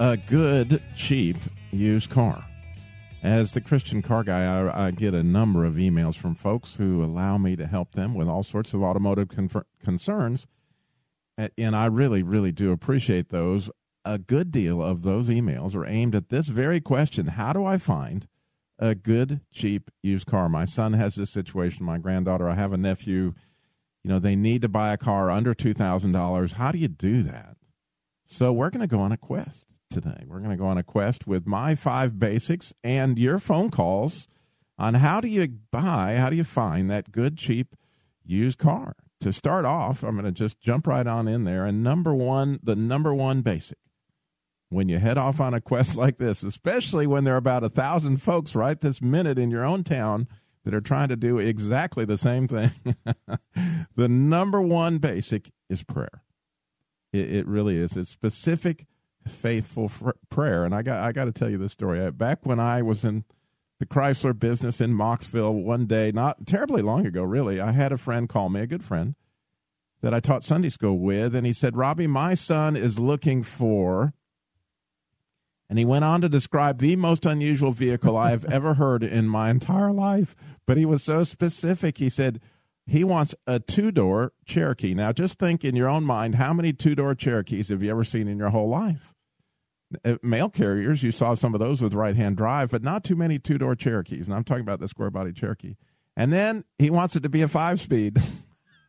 a good, cheap used car. As the Christian car guy, I, I, get a number of emails from folks who allow me to help them with all sorts of automotive confer- concerns. And I really, really do appreciate those. A good deal of those emails are aimed at this very question How do I find a good, cheap used car? My son has this situation, my granddaughter, I have a nephew. You know, they need to buy a car under $2,000. How do you do that? So we're going to go on a quest today. We're going to go on a quest with my five basics and your phone calls on how do you buy, how do you find that good, cheap used car. To start off, I'm going to just jump right on in there. And number one, the number one basic when you head off on a quest like this, especially when there are about a thousand folks right this minute in your own town that are trying to do exactly the same thing, the number one basic is prayer. It, it really is. It's specific faithful fr- prayer. And I got I got to tell you this story. Back when I was in the Chrysler business in Mocksville one day, not terribly long ago, really, I had a friend call me, a good friend that I taught Sunday school with, and he said, "Robbie, my son is looking for." And he went on to describe the most unusual vehicle I have ever heard in my entire life. But he was so specific. He said, he wants a two door Cherokee. Now, just think in your own mind how many two door Cherokees have you ever seen in your whole life? Uh, mail carriers, you saw some of those with right hand drive, but not too many two door Cherokees. And I'm talking about the square body Cherokee. And then he wants it to be a five speed.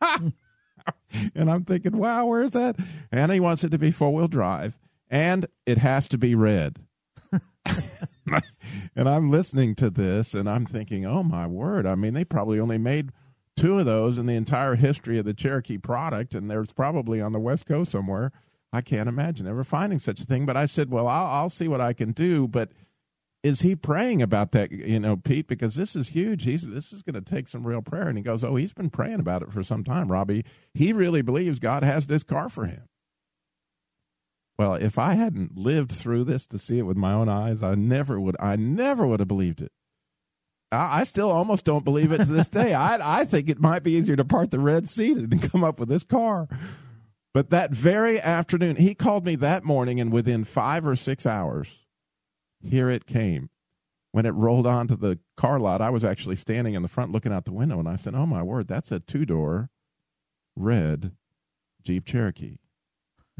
and I'm thinking, wow, where's that? And he wants it to be four wheel drive. And it has to be red. and I'm listening to this and I'm thinking, oh my word. I mean, they probably only made two of those in the entire history of the Cherokee product. And there's probably on the West Coast somewhere I can't imagine ever finding such a thing. But I said, well, I'll, I'll see what I can do. But is he praying about that, you know, Pete? Because this is huge. He's this is going to take some real prayer. And he goes, oh, he's been praying about it for some time, Robbie. He really believes God has this car for him. Well, if I hadn't lived through this to see it with my own eyes, I never would. I never would have believed it. I, still almost don't believe it to this day. I I think it might be easier to part the Red Sea than come up with this car. But that very afternoon, he called me that morning, and within five or six hours, here it came. When it rolled onto the car lot, I was actually standing in the front looking out the window, and I said, Oh my word, that's a two door red Jeep Cherokee.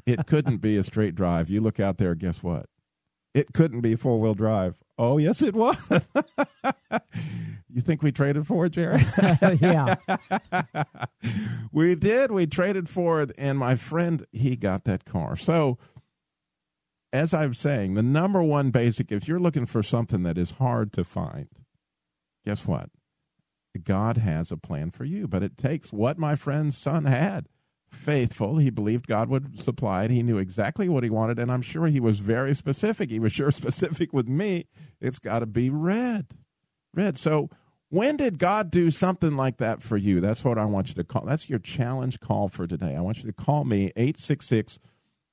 It couldn't be a straight drive. You look out there, guess what? It couldn't be four wheel drive. Oh, yes, it was. you think we traded for it, Jerry? yeah. we did. We traded for it, and my friend, he got that car. So, as I'm saying, the number one basic, if you're looking for something that is hard to find, guess what? God has a plan for you, but it takes what my friend's son had faithful. He believed God would supply it. He knew exactly what he wanted, and I'm sure he was very specific. He was sure specific with me. It's got to be red. Red. So, when did God do something like that for you? That's what I want you to call. That's your challenge call for today. I want you to call me 866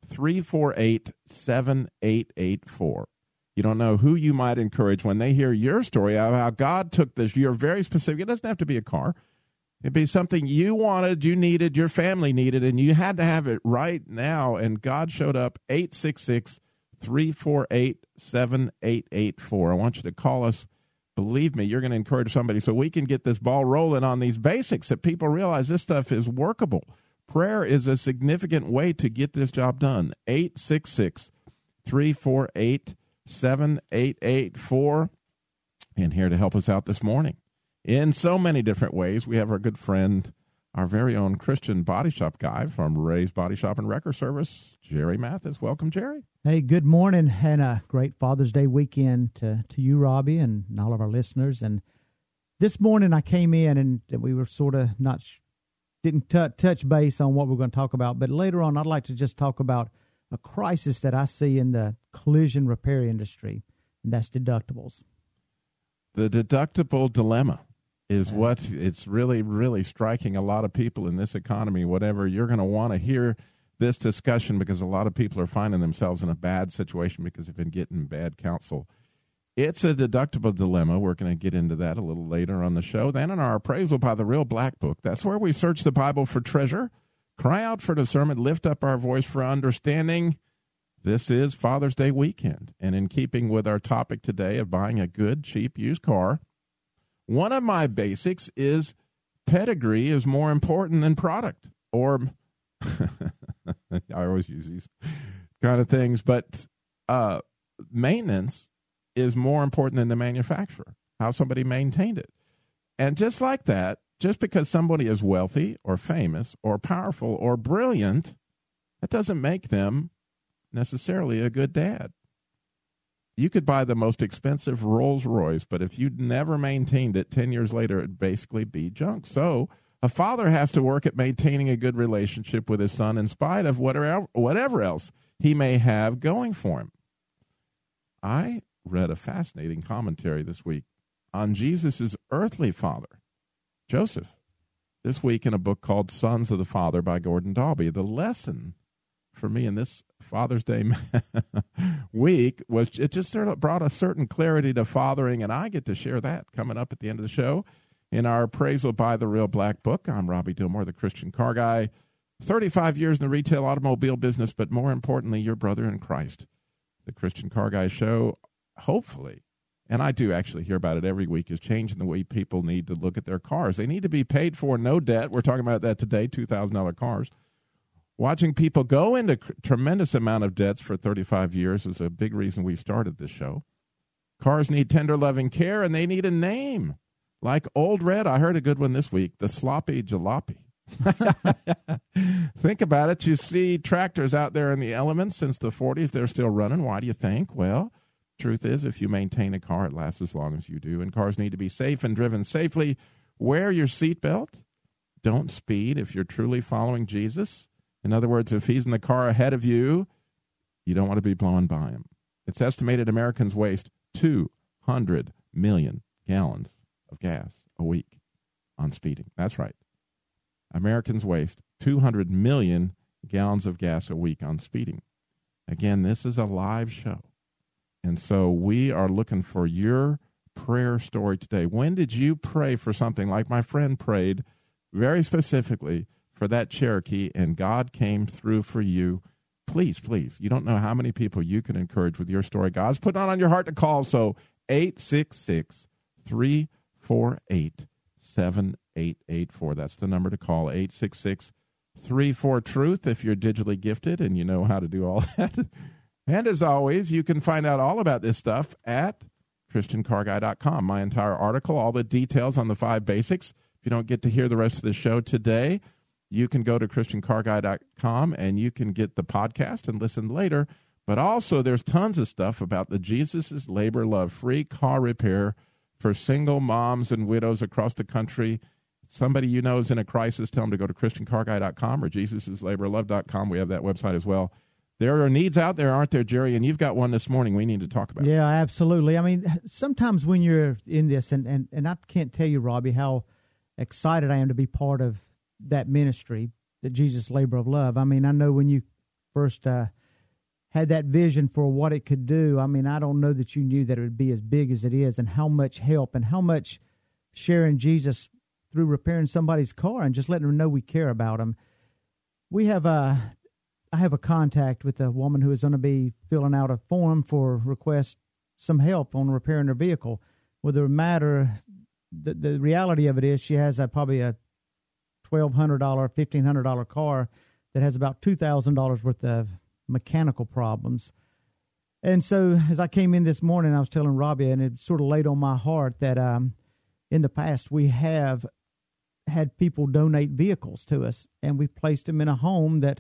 348 7884. You don't know who you might encourage when they hear your story of how God took this. You're very specific. It doesn't have to be a car. It'd be something you wanted, you needed, your family needed, and you had to have it right now. And God showed up 866 348 7884. I want you to call us. Believe me, you're going to encourage somebody so we can get this ball rolling on these basics that people realize this stuff is workable. Prayer is a significant way to get this job done. 866 348 7884. And here to help us out this morning in so many different ways. We have our good friend, our very own Christian body shop guy from Ray's Body Shop and Wrecker Service, Jerry Mathis. Welcome, Jerry. Hey, good morning and a great Father's Day weekend to, to you, Robbie, and all of our listeners. And this morning I came in and we were sort of not, didn't t- touch base on what we're going to talk about, but later on I'd like to just talk about a crisis that I see in the collision repair industry, and that's deductibles. The deductible dilemma is what it's really, really striking a lot of people in this economy. Whatever you're going to want to hear this discussion because a lot of people are finding themselves in a bad situation because they've been getting bad counsel. It's a deductible dilemma. We're going to get into that a little later on the show. Then in our appraisal by the Real Black Book, that's where we search the Bible for treasure, cry out for discernment, lift up our voice for understanding. This is Father's Day weekend. And in keeping with our topic today of buying a good, cheap used car, one of my basics is pedigree is more important than product. Or I always use these kind of things, but uh, maintenance is more important than the manufacturer, how somebody maintained it. And just like that, just because somebody is wealthy or famous or powerful or brilliant, that doesn't make them necessarily a good dad. You could buy the most expensive Rolls Royce, but if you never maintained it 10 years later, it'd basically be junk. So, a father has to work at maintaining a good relationship with his son in spite of whatever, whatever else he may have going for him. I read a fascinating commentary this week on Jesus' earthly father, Joseph, this week in a book called Sons of the Father by Gordon Dalbey. The lesson for me in this Father's Day week was it just sort of brought a certain clarity to fathering, and I get to share that coming up at the end of the show in our appraisal by the Real Black Book. I'm Robbie Dilmore, the Christian car guy. 35 years in the retail automobile business, but more importantly, your brother in Christ. The Christian Car Guy Show, hopefully, and I do actually hear about it every week, is changing the way people need to look at their cars. They need to be paid for, no debt. We're talking about that today, $2,000 cars. Watching people go into tremendous amount of debts for 35 years is a big reason we started this show. Cars need tender loving care and they need a name. Like Old Red, I heard a good one this week, the sloppy jalopy. think about it. You see tractors out there in the elements since the 40s, they're still running. Why do you think? Well, truth is, if you maintain a car, it lasts as long as you do. And cars need to be safe and driven safely. Wear your seatbelt. Don't speed if you're truly following Jesus. In other words, if he's in the car ahead of you, you don't want to be blown by him. It's estimated Americans waste 200 million gallons of gas a week on speeding. That's right. Americans waste 200 million gallons of gas a week on speeding. Again, this is a live show. And so we are looking for your prayer story today. When did you pray for something like my friend prayed very specifically for that Cherokee and God came through for you? Please, please. You don't know how many people you can encourage with your story. God's put on on your heart to call. So 866 348 7884. That's the number to call 866 34 Truth if you're digitally gifted and you know how to do all that. and as always, you can find out all about this stuff at ChristianCarGuy.com. My entire article, all the details on the five basics. If you don't get to hear the rest of the show today, you can go to ChristianCarGuy.com and you can get the podcast and listen later. But also, there's tons of stuff about the Jesus' Labor Love free car repair for single moms and widows across the country. Somebody you know is in a crisis, tell them to go to ChristianCarGuy.com or Jesus'LaborLove.com. We have that website as well. There are needs out there, aren't there, Jerry? And you've got one this morning we need to talk about. Yeah, absolutely. I mean, sometimes when you're in this, and, and, and I can't tell you, Robbie, how excited I am to be part of that ministry, the Jesus Labor of Love. I mean, I know when you first uh, had that vision for what it could do. I mean, I don't know that you knew that it would be as big as it is and how much help and how much sharing Jesus through repairing somebody's car and just letting them know we care about them. We have a, I have a contact with a woman who is going to be filling out a form for request some help on repairing her vehicle. Well, the matter, the, the reality of it is she has a, probably a twelve hundred dollar, fifteen hundred dollar car that has about two thousand dollars worth of mechanical problems. And so as I came in this morning, I was telling Robbie, and it sort of laid on my heart that um, in the past we have had people donate vehicles to us, and we placed them in a home that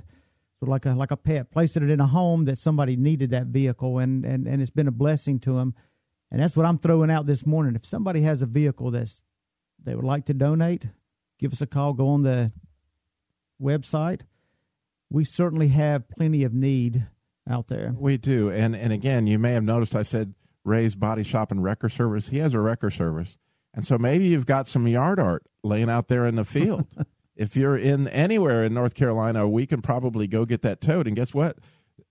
sort of like a like a pet, placed it in a home that somebody needed that vehicle, and and and it's been a blessing to them. And that's what I'm throwing out this morning. If somebody has a vehicle that's they would like to donate, give us a call. Go on the website we certainly have plenty of need out there. We do, and and again, you may have noticed I said Ray's Body Shop and Wrecker Service. He has a wrecker service, and so maybe you've got some yard art laying out there in the field. if you're in anywhere in North Carolina, we can probably go get that towed. And guess what?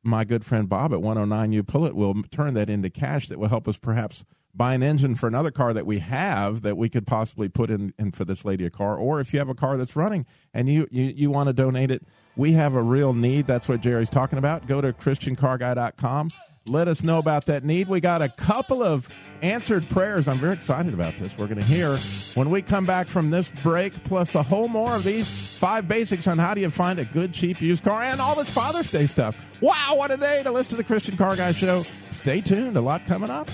My good friend Bob at 109 You Pull It will turn that into cash that will help us perhaps buy an engine for another car that we have that we could possibly put in, in for this lady a car. Or if you have a car that's running and you, you, you want to donate it, we have a real need. That's what Jerry's talking about. Go to ChristianCarGuy.com. Let us know about that need. We got a couple of answered prayers. I'm very excited about this. We're going to hear when we come back from this break, plus a whole more of these five basics on how do you find a good, cheap used car and all this Father's Day stuff. Wow, what a day to listen to the Christian Car Guy Show. Stay tuned. A lot coming up.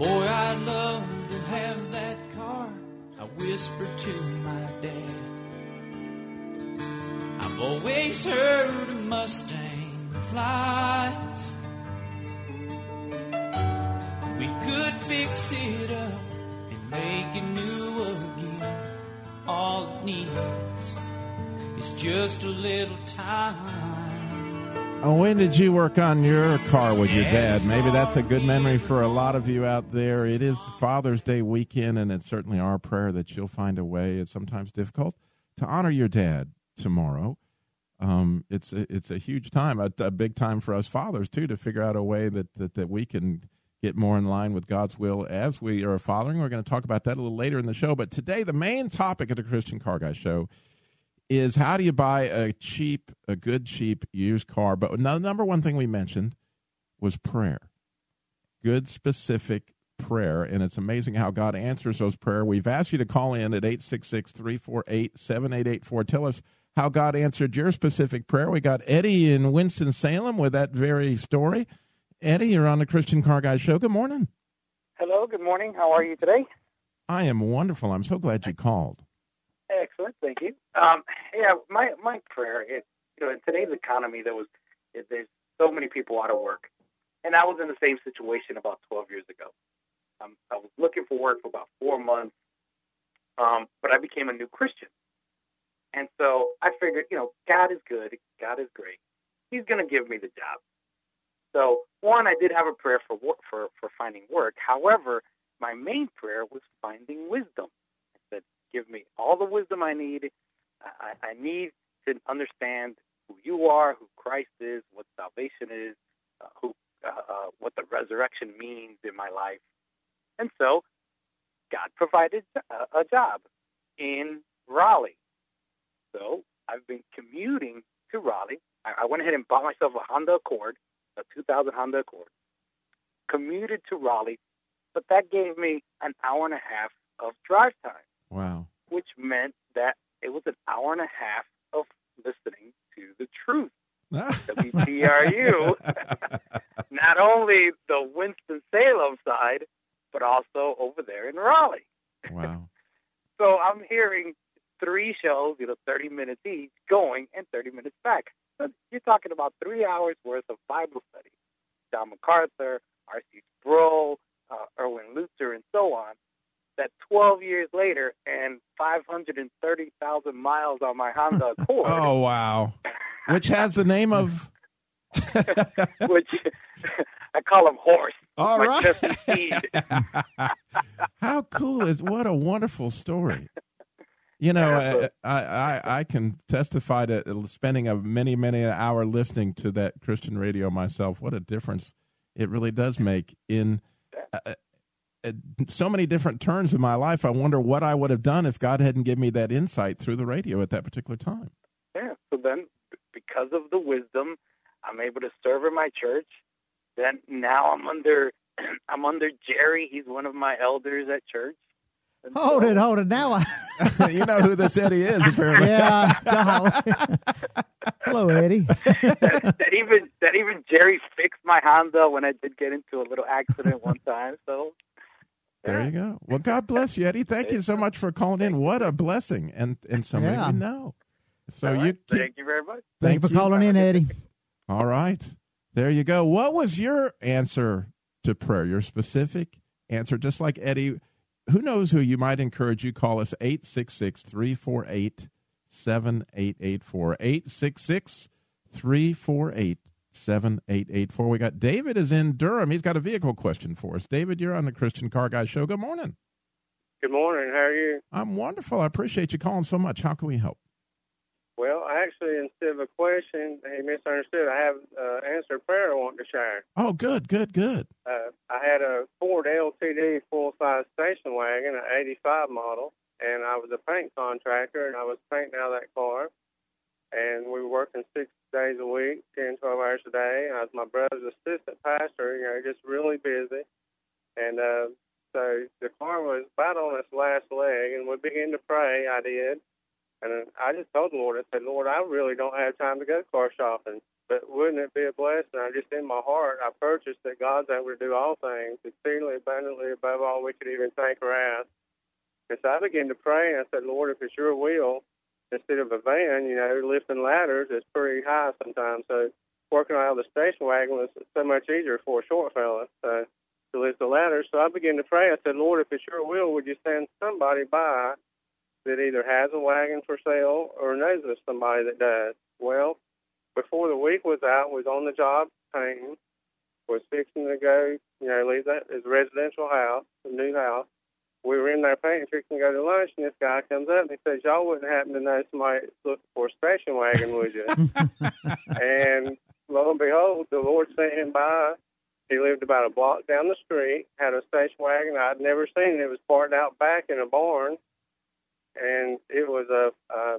Boy, I'd love to have that car, I whispered to my dad. I've always heard a Mustang flies. We could fix it up and make it new again. All it needs is just a little time. Oh, when did you work on your car with your dad? Maybe that's a good memory for a lot of you out there. It is Father's Day weekend, and it's certainly our prayer that you'll find a way. It's sometimes difficult to honor your dad tomorrow. Um, it's a, it's a huge time, a, a, big time for us fathers too, to figure out a way that, that that we can get more in line with God's will as we are fathering. We're going to talk about that a little later in the show. But today, the main topic of the Christian Car Guy Show is how do you buy a cheap, a good cheap used car? But the number one thing we mentioned was prayer, good specific prayer, and it's amazing how God answers those prayer. We've asked you to call in at 866-348-7884. Tell us how God answered your specific prayer. We got Eddie in Winston Salem with that very story. Eddie, you're on the Christian Car Guy Show. Good morning. Hello. Good morning. How are you today? I am wonderful. I'm so glad you called. Excellent, thank you. Um, yeah, my my prayer is, you know, in today's economy, there was there's so many people out of work, and I was in the same situation about 12 years ago. Um, I was looking for work for about four months, um, but I became a new Christian, and so I figured, you know, God is good, God is great, He's going to give me the job. So one, I did have a prayer for for for finding work. However, my main prayer was finding wisdom give me all the wisdom I need. I, I need to understand who you are, who Christ is, what salvation is, uh, who, uh, uh, what the resurrection means in my life. And so, God provided a, a job in Raleigh. So I've been commuting to Raleigh. I, I went ahead and bought myself a Honda Accord, a 2000 Honda Accord. Commuted to Raleigh, but that gave me an hour and a half of drive time. Wow. Which meant that it was an hour and a half of listening to the truth. WTRU, not only the Winston Salem side, but also over there in Raleigh. Wow. so I'm hearing three shows, you know, 30 minutes each, going and 30 minutes back. So you're talking about three hours worth of Bible study. John MacArthur, R.C. Sproul, uh, Erwin Lutzer, and so on that 12 years later and 530,000 miles on my Honda Accord. oh, wow. Which has the name of. Which I call him Horse. All right. How cool is what a wonderful story. You know, I, I, I can testify to spending a many many hour listening to that Christian radio myself. What a difference it really does make in uh, Uh, so many different turns in my life. I wonder what I would have done if God hadn't given me that insight through the radio at that particular time. Yeah. So then, because of the wisdom, I'm able to serve in my church. Then now I'm under I'm under Jerry. He's one of my elders at church. And hold so, it, hold it. Now I, you know who this Eddie is, apparently. Yeah. Hello, Eddie. that, that, even that even Jerry fixed my Honda when I did get into a little accident one time. So there you go. Well, God bless you, Eddie. Thank you so much for calling in. What a blessing, and and somebody yeah. we know. So right. you keep, thank you very much. Thank, thank you for calling in, Eddie. All right, there you go. What was your answer to prayer? Your specific, answer, just like Eddie. Who knows who you might encourage you? Call us 866 348 7884. 866 348 7884. We got David is in Durham. He's got a vehicle question for us. David, you're on the Christian Car Guy Show. Good morning. Good morning. How are you? I'm wonderful. I appreciate you calling so much. How can we help? Well, actually, instead of a question, he misunderstood. I have uh, answered prayer I want to share. Oh, good, good, good. Uh, I had a Ford LTD full size station wagon, an 85 model, and I was a paint contractor, and I was painting out that car. And we were working six days a week, 10, 12 hours a day. I was my brother's assistant pastor, you know, just really busy. And uh, so the car was about on its last leg, and we began to pray. I did and I just told the Lord, I said, Lord, I really don't have time to go car shopping. But wouldn't it be a blessing? I just in my heart, I purchased that God's able to do all things exceedingly abundantly above all we could even think or ask. And so I began to pray, and I said, Lord, if it's your will, instead of a van, you know, lifting ladders is pretty high sometimes. So working out of the station wagon was so much easier for a short fella so, to lift the ladders. So I began to pray. I said, Lord, if it's your will, would you send somebody by that either has a wagon for sale or knows of somebody that does. Well, before the week was out, was on the job painting, was fixing to go, you know, leave that a residential house, a new house. We were in there painting, fixing to go to lunch, and this guy comes up and he says, "Y'all wouldn't happen to know somebody looking for a station wagon, would you?" and lo and behold, the Lord sent him by. He lived about a block down the street, had a station wagon I'd never seen. It was parked out back in a barn and it was a, a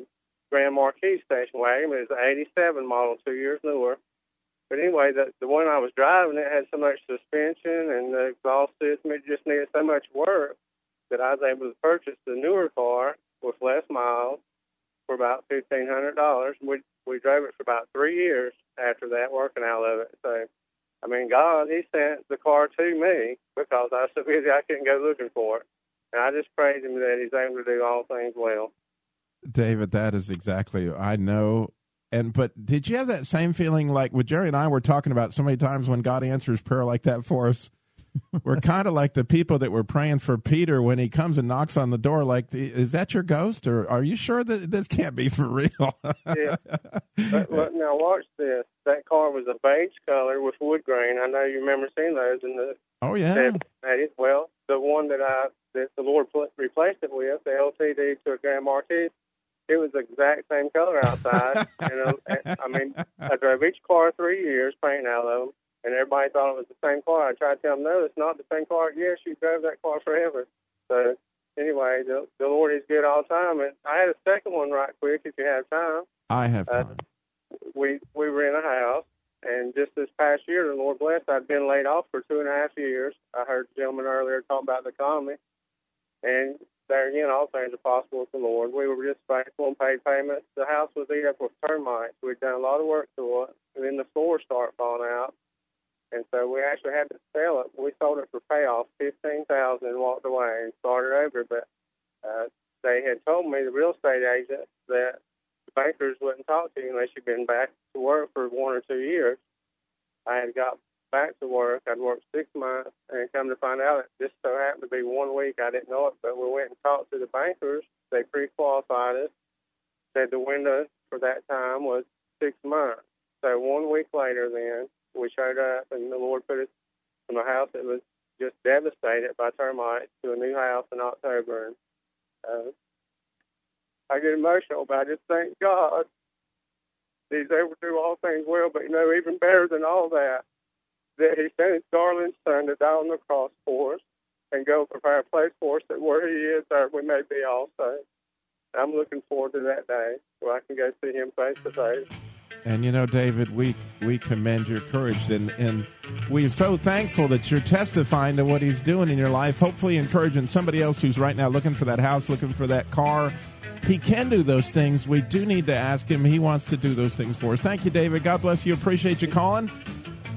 Grand Marquis station wagon. It was an 87 model, two years newer. But anyway, the, the one I was driving, it had so much suspension and the exhaust system, it just needed so much work that I was able to purchase the newer car with less miles for about $1,500. We, we drove it for about three years after that, working out of it. So, I mean, God, He sent the car to me because I was so busy I couldn't go looking for it. And I just praise him that he's able to do all things well. David, that is exactly I know. And but did you have that same feeling like with Jerry and I were talking about so many times when God answers prayer like that for us? We're kind of like the people that were praying for Peter when he comes and knocks on the door. Like, is that your ghost, or are you sure that this can't be for real? yeah. But, but now watch this. That car was a beige color with wood grain. I know you remember seeing those in the. Oh yeah. 70s. Well, the one that I that the Lord replaced it with, the LTD to a Grand Marquis, it was the exact same color outside. and uh, I mean, I drove each car three years painting out of them, and everybody thought it was the same car. I tried to tell them, no, it's not the same car. Yes, you drove that car forever. So anyway, the, the Lord is good all the time. And I had a second one right quick if you have time. I have uh, time. Uh, we we were in a house, and just this past year, the Lord bless, I'd been laid off for two and a half years. I heard the gentleman earlier talk about the economy. And there again, all things are possible with the Lord. We were just faithful and paid payments. The house was eaten up with termites. We'd done a lot of work to it, and then the floors started falling out. And so we actually had to sell it. We sold it for payoff, fifteen thousand, and walked away and started over. But uh, they had told me, the real estate agent, that the bankers wouldn't talk to you unless you'd been back to work for one or two years. I had got back to work. I'd worked six months, and come to find out, it just so happened to be one week. I didn't know it, but we went and talked to the bankers. They pre-qualified us. Said the window for that time was six months. So one week later, then we showed up, and the Lord put us from a house that was just devastated by termites to a new house in October. And uh, I get emotional, but I just thank God He's able to do all things well. But you know, even better than all that, that he sent his darling son to die on the cross for us and go prepare a place for us that where he is, there we may be also. I'm looking forward to that day where I can go see him face to face. And you know, David, we we commend your courage, and and we're so thankful that you're testifying to what he's doing in your life. Hopefully, encouraging somebody else who's right now looking for that house, looking for that car. He can do those things. We do need to ask him. He wants to do those things for us. Thank you, David. God bless you. Appreciate you calling.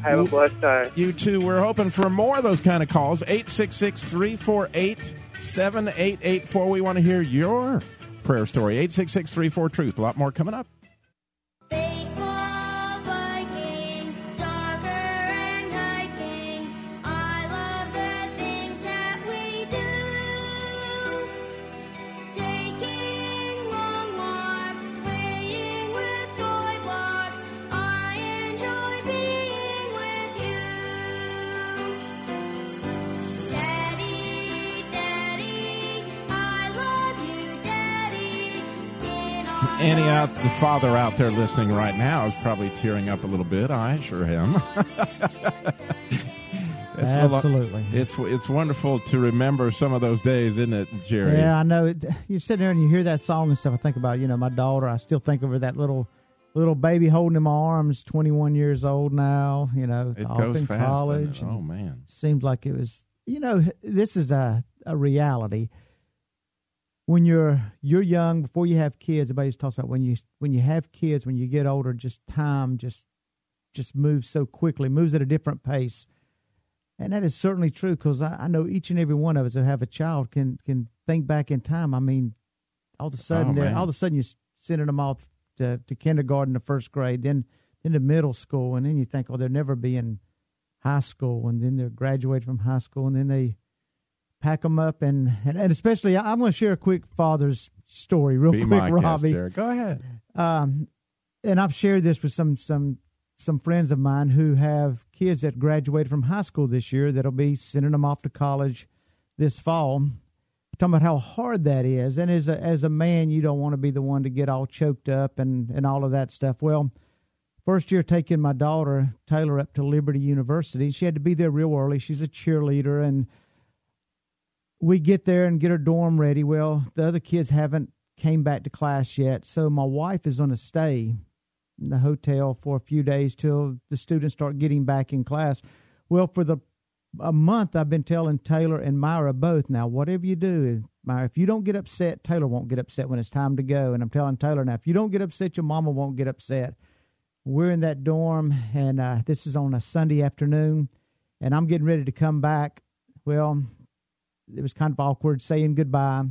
Have a blessed day. You too. We're hoping for more of those kind of calls. 866 348 7884. We want to hear your prayer story. 866 34 Truth. A lot more coming up. Any out the father out there listening right now is probably tearing up a little bit. I sure am. It's Absolutely. it's it's wonderful to remember some of those days, isn't it, Jerry? Yeah, I know. It, you sit there and you hear that song and stuff. I think about you know my daughter. I still think of her that little little baby holding in my arms. Twenty one years old now. You know, It off goes in fast. college. Oh man. seems like it was. You know, this is a a reality. When you're you're young, before you have kids, everybody just talks about when you when you have kids, when you get older, just time just just moves so quickly, moves at a different pace. And that is certainly true because I, I know each and every one of us who have a child can can think back in time. I mean, all of a sudden, oh, they're all of a sudden you're sending them off to, to kindergarten, to first grade, then then to middle school, and then you think, oh, they'll never be in high school, and then they're graduating from high school, and then they pack them up, and and, and especially, I'm going to share a quick father's story, real Be quick, my guest, Robbie Go ahead. um, and I've shared this with some some some friends of mine who have kids that graduated from high school this year that'll be sending them off to college this fall. Talking about how hard that is, and as a as a man, you don't want to be the one to get all choked up and and all of that stuff. Well, first year taking my daughter Taylor up to Liberty University, she had to be there real early. She's a cheerleader, and we get there and get her dorm ready. Well, the other kids haven't came back to class yet, so my wife is going to stay in the hotel for a few days till the students start getting back in class. Well, for the a month, I've been telling Taylor and Myra both. Now, whatever you do, Myra, if you don't get upset, Taylor won't get upset when it's time to go. And I'm telling Taylor now, if you don't get upset, your mama won't get upset. We're in that dorm, and uh, this is on a Sunday afternoon, and I'm getting ready to come back. Well, it was kind of awkward saying goodbye.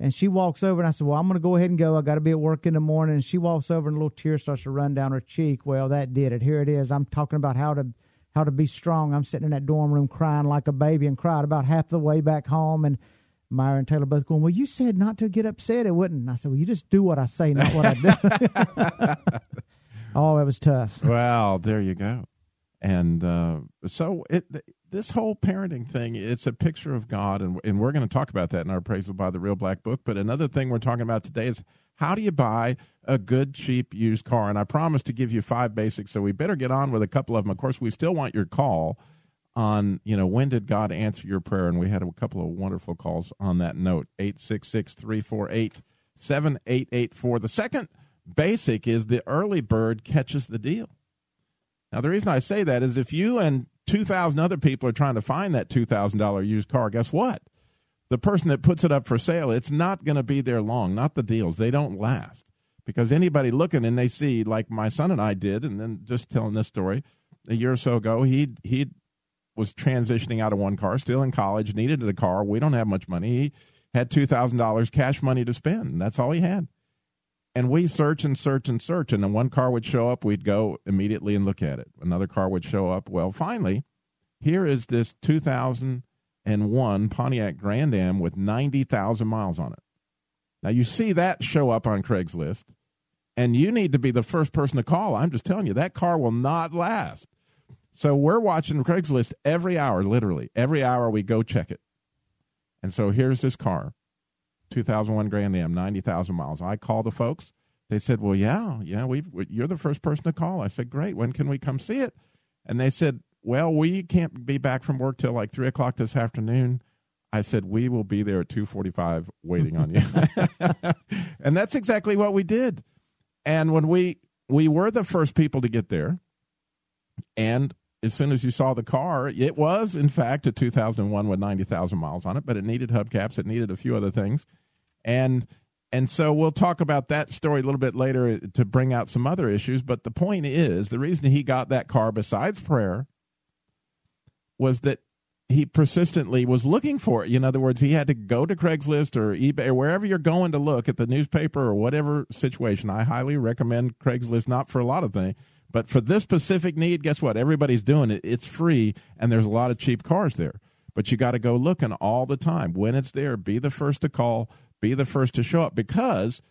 And she walks over, and I said, Well, I'm going to go ahead and go. I got to be at work in the morning. And she walks over, and a little tear starts to run down her cheek. Well, that did it. Here it is. I'm talking about how to how to be strong. I'm sitting in that dorm room crying like a baby and cried about half the way back home. And Myra and Taylor both going, Well, you said not to get upset. It wouldn't. And I said, Well, you just do what I say, not what I do. oh, it was tough. Well, there you go. And uh, so it this whole parenting thing, it's a picture of God, and and we're going to talk about that in our appraisal by the Real Black Book. But another thing we're talking about today is how do you buy a good, cheap used car? And I promised to give you five basics, so we better get on with a couple of them. Of course, we still want your call on you know when did God answer your prayer, and we had a couple of wonderful calls on that note. 866-348-7884 The second basic is the early bird catches the deal. Now, the reason I say that is if you and 2,000 other people are trying to find that $2,000 used car, guess what? The person that puts it up for sale, it's not going to be there long, not the deals. They don't last. Because anybody looking and they see, like my son and I did, and then just telling this story, a year or so ago, he he was transitioning out of one car, still in college, needed a car. We don't have much money. He had $2,000 cash money to spend, that's all he had. And we search and search and search. And then one car would show up, we'd go immediately and look at it. Another car would show up. Well, finally, here is this 2001 Pontiac Grand Am with 90,000 miles on it. Now, you see that show up on Craigslist, and you need to be the first person to call. I'm just telling you, that car will not last. So we're watching Craigslist every hour, literally. Every hour we go check it. And so here's this car 2001 Grand Am, 90,000 miles. I call the folks. They said, "Well, yeah, yeah, we you're the first person to call." I said, "Great. When can we come see it?" And they said, "Well, we can't be back from work till like three o'clock this afternoon." I said, "We will be there at two forty-five, waiting on you." and that's exactly what we did. And when we we were the first people to get there, and as soon as you saw the car, it was in fact a 2001 with 90,000 miles on it, but it needed hubcaps, it needed a few other things, and and so we'll talk about that story a little bit later uh, to bring out some other issues. But the point is, the reason he got that car, besides prayer, was that he persistently was looking for it. In other words, he had to go to Craigslist or eBay or wherever you're going to look at the newspaper or whatever situation. I highly recommend Craigslist, not for a lot of things, but for this specific need, guess what? Everybody's doing it. It's free, and there's a lot of cheap cars there. But you got to go looking all the time. When it's there, be the first to call, be the first to show up because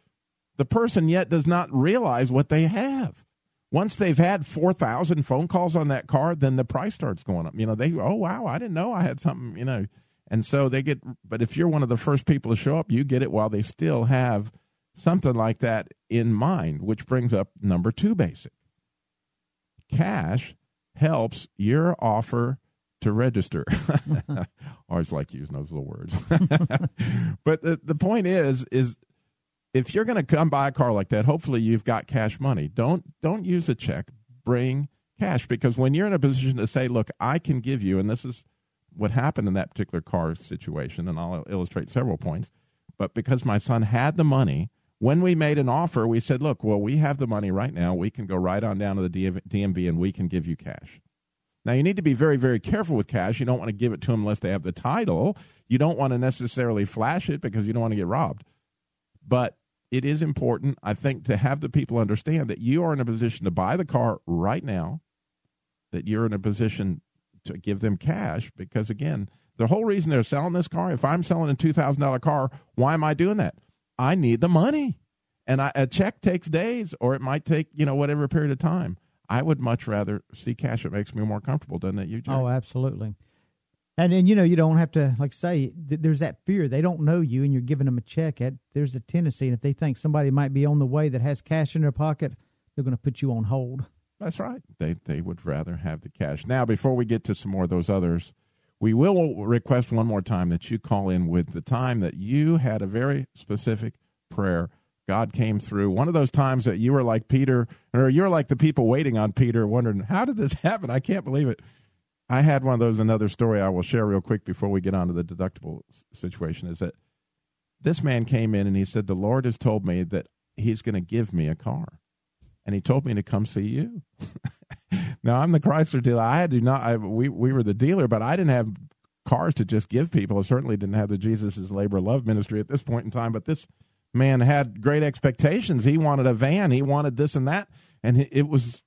the person yet does not realize what they have. Once they've had 4,000 phone calls on that car, then the price starts going up. You know, they, oh, wow, I didn't know I had something, you know. And so they get, but if you're one of the first people to show up, you get it while they still have something like that in mind, which brings up number two basic. Cash helps your offer to register. Always like using those little words. but the, the point is, is if you're going to come buy a car like that, hopefully you've got cash money. Don't don't use a check. Bring cash because when you're in a position to say, "Look, I can give you," and this is what happened in that particular car situation, and I'll illustrate several points. But because my son had the money, when we made an offer, we said, "Look, well, we have the money right now. We can go right on down to the DMV and we can give you cash." Now, you need to be very, very careful with cash. You don't want to give it to them unless they have the title. You don't want to necessarily flash it because you don't want to get robbed. But it is important, I think, to have the people understand that you are in a position to buy the car right now, that you're in a position to give them cash because, again, the whole reason they're selling this car, if I'm selling a $2,000 car, why am I doing that? I need the money. And I, a check takes days or it might take, you know, whatever period of time. I would much rather see cash. It makes me more comfortable, doesn't it, you, Jerry? Oh, absolutely. And then you know you don't have to like say th- there's that fear they don't know you and you're giving them a check. At there's a tendency, and if they think somebody might be on the way that has cash in their pocket, they're going to put you on hold. That's right. They they would rather have the cash. Now, before we get to some more of those others, we will request one more time that you call in with the time that you had a very specific prayer God came through. One of those times that you were like Peter, or you're like the people waiting on Peter, wondering, how did this happen? I can't believe it. I had one of those, another story I will share real quick before we get on to the deductible situation is that this man came in and he said, The Lord has told me that he's going to give me a car. And he told me to come see you. now, I'm the Chrysler dealer. I had to not, I, we, we were the dealer, but I didn't have cars to just give people. I certainly didn't have the Jesus Labor Love ministry at this point in time, but this man had great expectations. He wanted a van. He wanted this and that, and it was,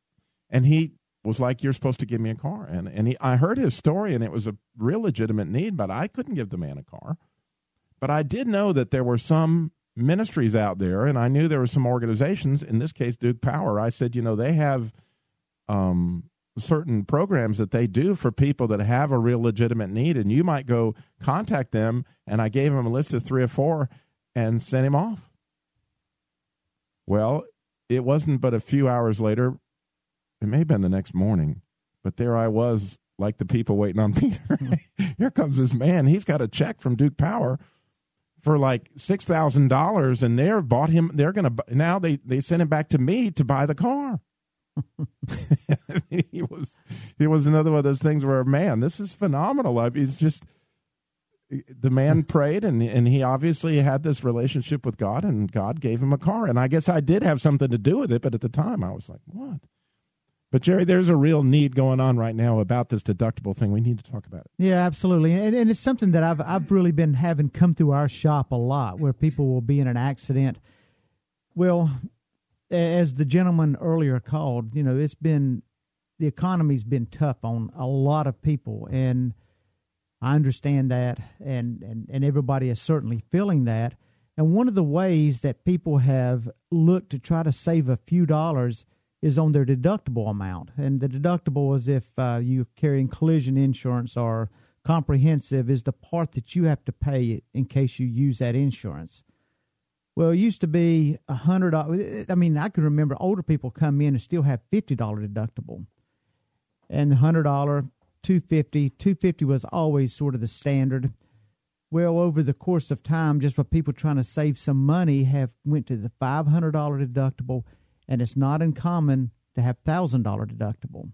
and he was like, "You're supposed to give me a car." And and he, I heard his story, and it was a real legitimate need, but I couldn't give the man a car. But I did know that there were some ministries out there, and I knew there were some organizations. In this case, Duke Power. I said, you know, they have um, certain programs that they do for people that have a real legitimate need, and you might go contact them. And I gave him a list of three or four, and sent him off. Well, it wasn't but a few hours later, it may have been the next morning, but there I was, like the people waiting on Peter. Here comes this man. He's got a check from Duke Power for like six thousand dollars, and they're bought him. They're gonna now they they sent him back to me to buy the car. he was it was another one of those things where man, this is phenomenal. I mean, it's just the man hmm. prayed and and he obviously had this relationship with God and God gave him a car. And I guess I did have something to do with it but at the time I was like what? But Jerry there's a real need going on right now about this deductible thing. We need to talk about it. Yeah absolutely. And, and it's something that I've I've really been having come through our shop a lot where people will be in an accident. Well as the gentleman earlier called you know it's been the economy's been tough on a lot of people and I understand that, and, and, and everybody is certainly feeling that. And one of the ways that people have looked to try to save a few dollars is on their deductible amount. And the deductible is if uh, you're carrying collision insurance or comprehensive, is the part that you have to pay in case you use that insurance. Well, it used to be a hundred. I mean, I can remember older people come in and still have fifty dollar deductible, and the hundred dollar 250 250 was always sort of the standard well over the course of time just for people trying to save some money have went to the $500 deductible and it's not uncommon to have $1000 deductible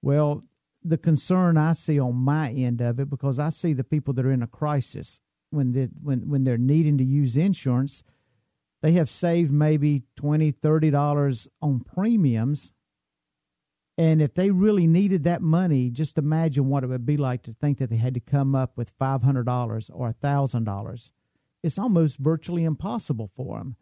well the concern i see on my end of it because i see the people that are in a crisis when they, when when they're needing to use insurance they have saved maybe 20 30 dollars on premiums and if they really needed that money, just imagine what it would be like to think that they had to come up with $500 or $1,000. It's almost virtually impossible for them.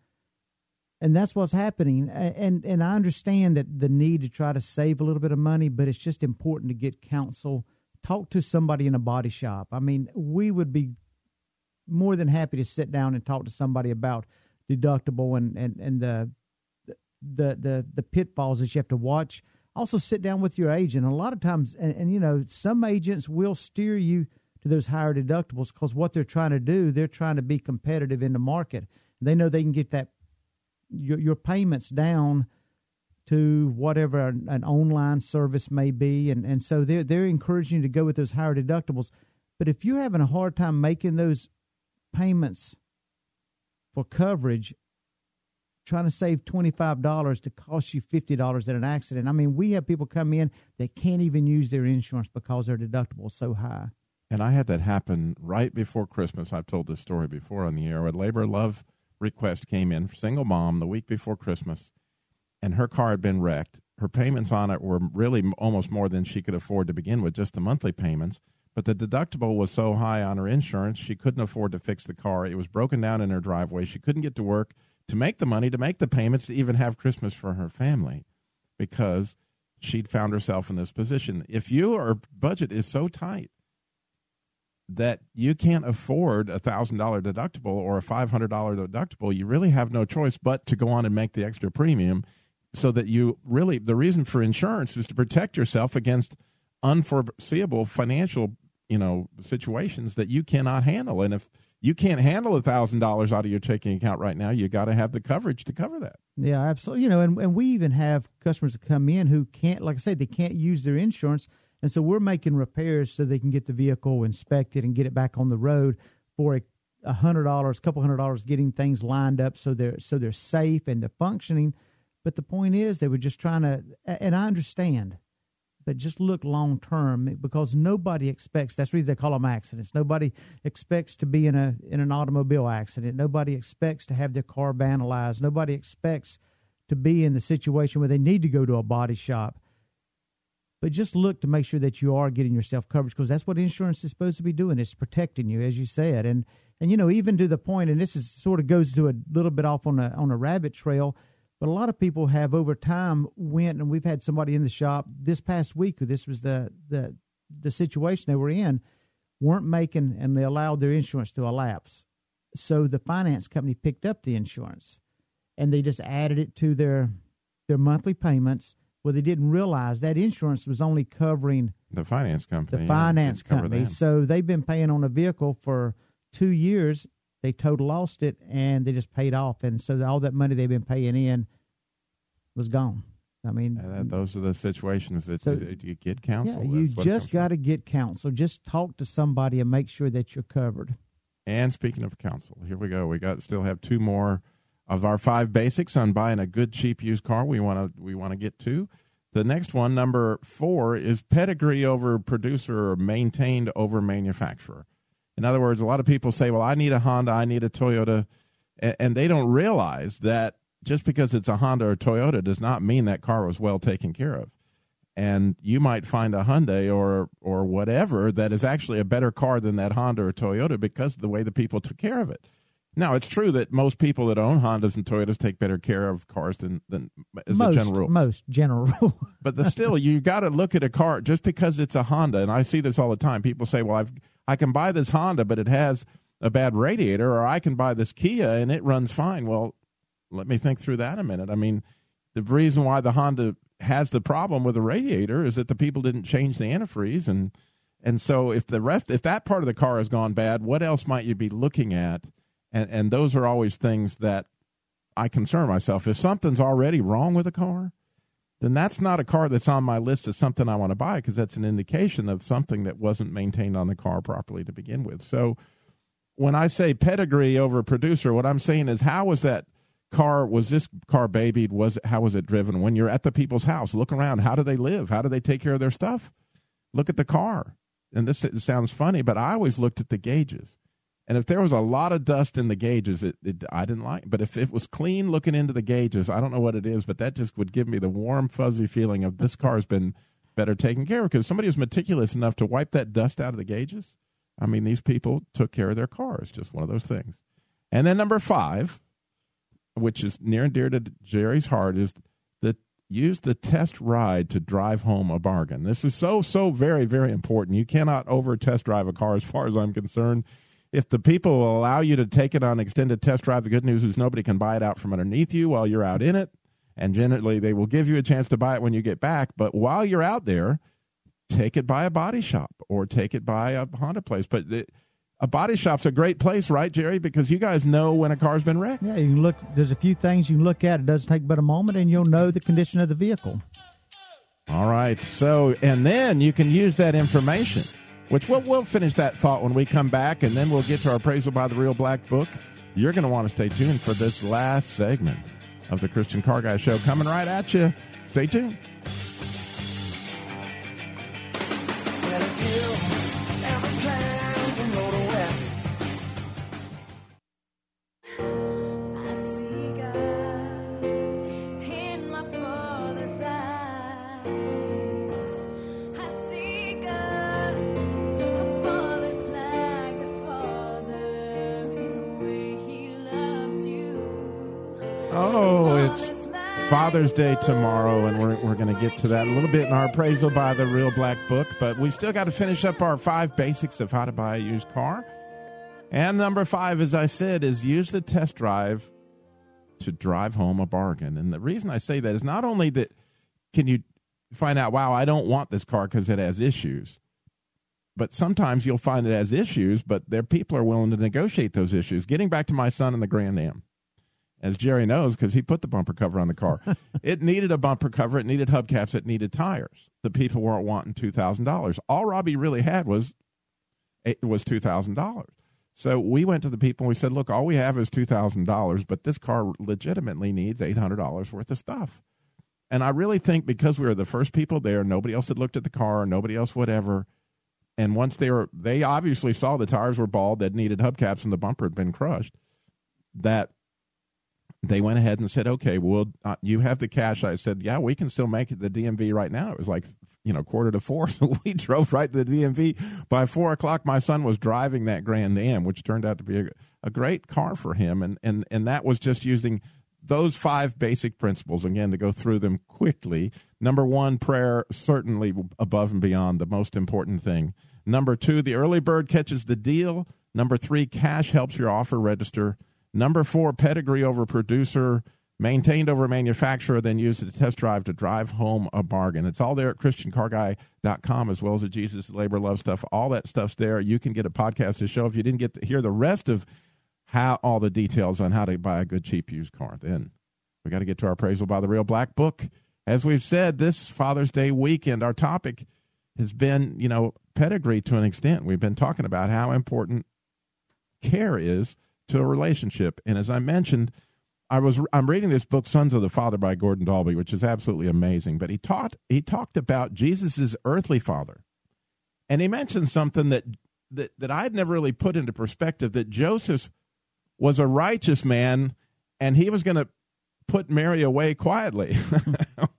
And that's what's happening. And, and I understand that the need to try to save a little bit of money, but it's just important to get counsel. Talk to somebody in a body shop. I mean, we would be more than happy to sit down and talk to somebody about deductible and, and, and the, the, the, the pitfalls that you have to watch – also sit down with your agent. A lot of times, and, and you know, some agents will steer you to those higher deductibles because what they're trying to do, they're trying to be competitive in the market. They know they can get that your, your payments down to whatever an, an, online service may be, and and so they're they're encouraging you to go with those higher deductibles. But if you're having a hard time making those payments for coverage, trying to save $25 to cost you $50 at an accident. I mean, we have people come in that can't even use their insurance because their deductible is so high. And I had that happen right before Christmas. I've told this story before on the air. A labor love request came in, single mom, the week before Christmas, and her car had been wrecked. Her payments on it were really almost more than she could afford to begin with, just the monthly payments. But the deductible was so high on her insurance, she couldn't afford to fix the car. It was broken down in her driveway. She couldn't get to work to make the money to make the payments to even have Christmas for her family because she'd found herself in this position. If your budget is so tight that you can't afford a thousand dollar deductible or a five hundred dollar deductible, you really have no choice but to go on and make the extra premium so that you really the reason for insurance is to protect yourself against unforeseeable financial you know situations that you cannot handle and if you can't handle a thousand dollars out of your checking account right now. You got to have the coverage to cover that. Yeah, absolutely. You know, and, and we even have customers that come in who can't, like I said, they can't use their insurance, and so we're making repairs so they can get the vehicle inspected and get it back on the road for a, a hundred dollars, a couple hundred dollars, getting things lined up so they're so they're safe and they're functioning. But the point is, they were just trying to, and I understand but just look long term because nobody expects that's the reason they call them accidents. Nobody expects to be in a in an automobile accident. Nobody expects to have their car vandalized. Nobody expects to be in the situation where they need to go to a body shop. But just look to make sure that you are getting yourself coverage because that's what insurance is supposed to be doing it's protecting you as you said. And and you know even to the point and this is sort of goes to a little bit off on a on a rabbit trail but a lot of people have over time went, and we've had somebody in the shop this past week. This was the the the situation they were in, weren't making, and they allowed their insurance to elapse. So the finance company picked up the insurance, and they just added it to their their monthly payments. Well, they didn't realize that insurance was only covering the finance company. The finance company. So they've been paying on a vehicle for two years, they total lost it and they just paid off, and so all that money they've been paying in was gone. I mean, that, those are the situations that so, you get counsel. Yeah, you just got to get counsel. Just talk to somebody and make sure that you're covered. And speaking of counsel, here we go. We got still have two more of our five basics on buying a good cheap used car. We want to we want to get to. The next one, number four, is pedigree over producer or maintained over manufacturer. In other words, a lot of people say, well, I need a Honda, I need a Toyota, and they don't realize that just because it's a Honda or Toyota does not mean that car was well taken care of. And you might find a Hyundai or or whatever that is actually a better car than that Honda or Toyota because of the way the people took care of it. Now it's true that most people that own Hondas and Toyotas take better care of cars than than as most, a general rule. Most general rule. but the, still, you got to look at a car just because it's a Honda, and I see this all the time. People say, "Well, I've I can buy this Honda, but it has a bad radiator, or I can buy this Kia and it runs fine. Well, let me think through that a minute. I mean, the reason why the Honda has the problem with the radiator is that the people didn't change the antifreeze and and so if the rest if that part of the car has gone bad, what else might you be looking at? And and those are always things that I concern myself. If something's already wrong with a car, then that's not a car that's on my list as something I want to buy because that's an indication of something that wasn't maintained on the car properly to begin with. So when I say pedigree over producer, what I'm saying is how was that car was this car babied? Was how was it driven? When you're at the people's house, look around. How do they live? How do they take care of their stuff? Look at the car. And this sounds funny, but I always looked at the gauges. And if there was a lot of dust in the gauges, it, it, I didn't like. But if it was clean looking into the gauges, I don't know what it is, but that just would give me the warm, fuzzy feeling of this car's been better taken care of because somebody was meticulous enough to wipe that dust out of the gauges. I mean, these people took care of their cars. Just one of those things. And then number five, which is near and dear to Jerry's heart, is that use the test ride to drive home a bargain. This is so so very very important. You cannot over test drive a car, as far as I'm concerned if the people will allow you to take it on extended test drive, the good news is nobody can buy it out from underneath you while you're out in it. And generally, they will give you a chance to buy it when you get back. But while you're out there, take it by a body shop or take it by a Honda place. But it, a body shop's a great place, right, Jerry? Because you guys know when a car's been wrecked. Yeah, you can look. There's a few things you can look at. It doesn't take but a moment, and you'll know the condition of the vehicle. All right. So, and then you can use that information, which we'll, we'll finish that thought when we come back, and then we'll get to our appraisal by the Real Black Book. You're going to want to stay tuned for this last segment of the Christian Car Guy Show coming right at you. Stay tuned. Father's Day tomorrow, and we're, we're going to get to that a little bit in our appraisal by the Real Black Book. But we've still got to finish up our five basics of how to buy a used car. And number five, as I said, is use the test drive to drive home a bargain. And the reason I say that is not only that can you find out, wow, I don't want this car because it has issues, but sometimes you'll find it has issues, but their people are willing to negotiate those issues. Getting back to my son and the Grand Am as Jerry knows, because he put the bumper cover on the car. it needed a bumper cover, it needed hubcaps, it needed tires. The people weren't wanting two thousand dollars. All Robbie really had was it was two thousand dollars. So we went to the people and we said, "Look, all we have is two thousand dollars, but this car legitimately needs eight hundred dollars worth of stuff." And I really think because we were the first people there, nobody else had looked at the car, nobody else whatever. And once they were, they obviously saw the tires were bald, that needed hubcaps, and the bumper had been crushed. That they went ahead and said, "Okay, well, uh, you have the cash." I said, "Yeah, we can still make it the DMV right now." It was like you know quarter to four, so we drove right to the DMV. By four o'clock, my son was driving that Grand Am, which turned out to be a, a great car for him, and and and that was just using those five basic principles again to go through them quickly. Number one, prayer certainly above and beyond the most important thing. Number two, the early bird catches the deal. Number three, cash helps your offer register. Number four, pedigree over producer, maintained over manufacturer, then used to test drive to drive home a bargain. It's all there at ChristianCarGuy.com as well as at Jesus Labor Love stuff. All that stuff's there. You can get a podcast to show if you didn't get to hear the rest of how all the details on how to buy a good cheap used car. Then we got to get to our appraisal by the Real Black Book. As we've said, this Father's Day weekend, our topic has been, you know, pedigree to an extent. We've been talking about how important care is to a relationship. And as I mentioned, I was I'm reading this book Sons of the Father by Gordon Dalbey, which is absolutely amazing. But he taught he talked about Jesus's earthly father, and he mentioned something that that that I'd never really put into perspective. That Joseph was a righteous man, and he was going to put Mary away quietly.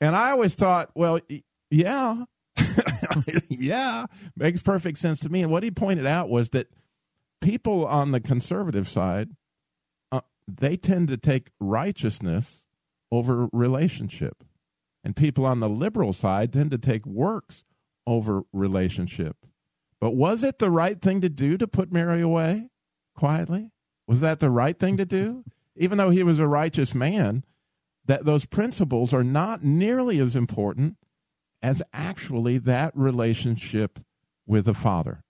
and I always thought, well, yeah, yeah, makes perfect sense to me. And what he pointed out was that people on the conservative side, uh, they tend to take righteousness over relationship. And people on the liberal side tend to take works over relationship. But was it the right thing to do to put Mary away quietly? Was that the right thing to do? Even though he was a righteous man, that those principles are not nearly as important as actually that relationship with the Father.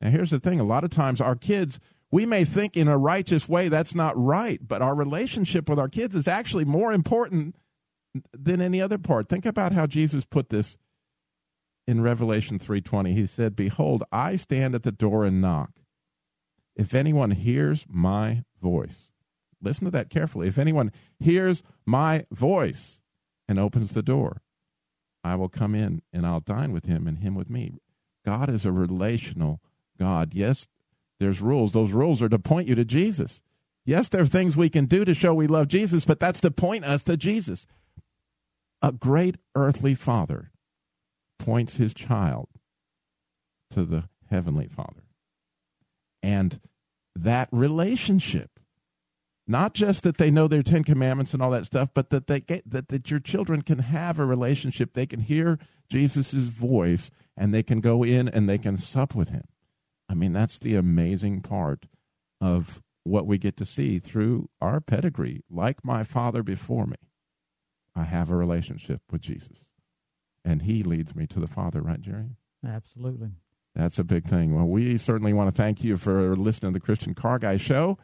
Now, here's the thing a lot of times our kids, we may think in a righteous way that's not right, but our relationship with our kids is actually more important than any other part. Think about how Jesus put this in Revelation 3:20. He said, "Behold, I stand at the door and knock. If anyone hears my voice, listen to that carefully. If anyone hears my voice and opens the door, I will come in and I'll dine with him and him with me." God is a relational God. Yes, there's rules. Those rules are to point you to Jesus. Yes, there are things we can do to show we love Jesus, but that's to point us to Jesus. A great earthly father points his child to the heavenly father. And that relationship, not just that they know their Ten Commandments and all that stuff, but that they get, that, that your children can have a relationship. They can hear Jesus' voice and they can go in and they can sup with him. I mean, that's the amazing part of what we get to see through our pedigree. Like my father before me, I have a relationship with Jesus, and he leads me to the Father, right, Jerry? Absolutely. That's a big thing. Well, we certainly want to thank you for listening to the Christian Car Guy Show.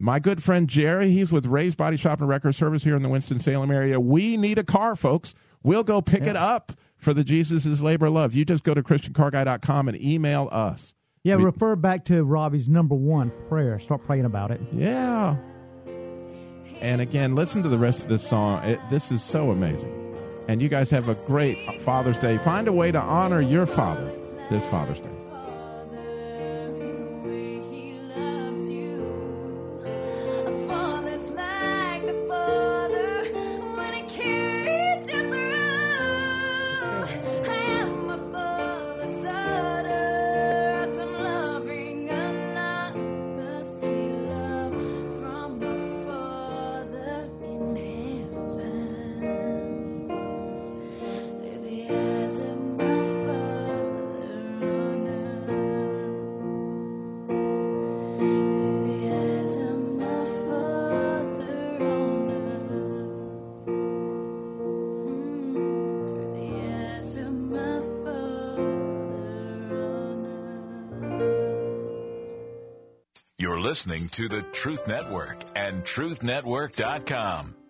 My good friend Jerry, he's with Ray's Body Shop and Wrecker Service here in the Winston-Salem area. We need a car, folks. We'll go pick it up for the Jesus is Labor Love. You just go to ChristianCarGuy.com and email us. Yeah, We- refer back to Robbie's number one prayer. Start praying about it. Yeah. And again, listen to the rest of this song. It, this is so amazing. And you guys have a great Father's Day. Find a way to honor your father this Father's Day. Listening to the Truth Network and TruthNetwork.com.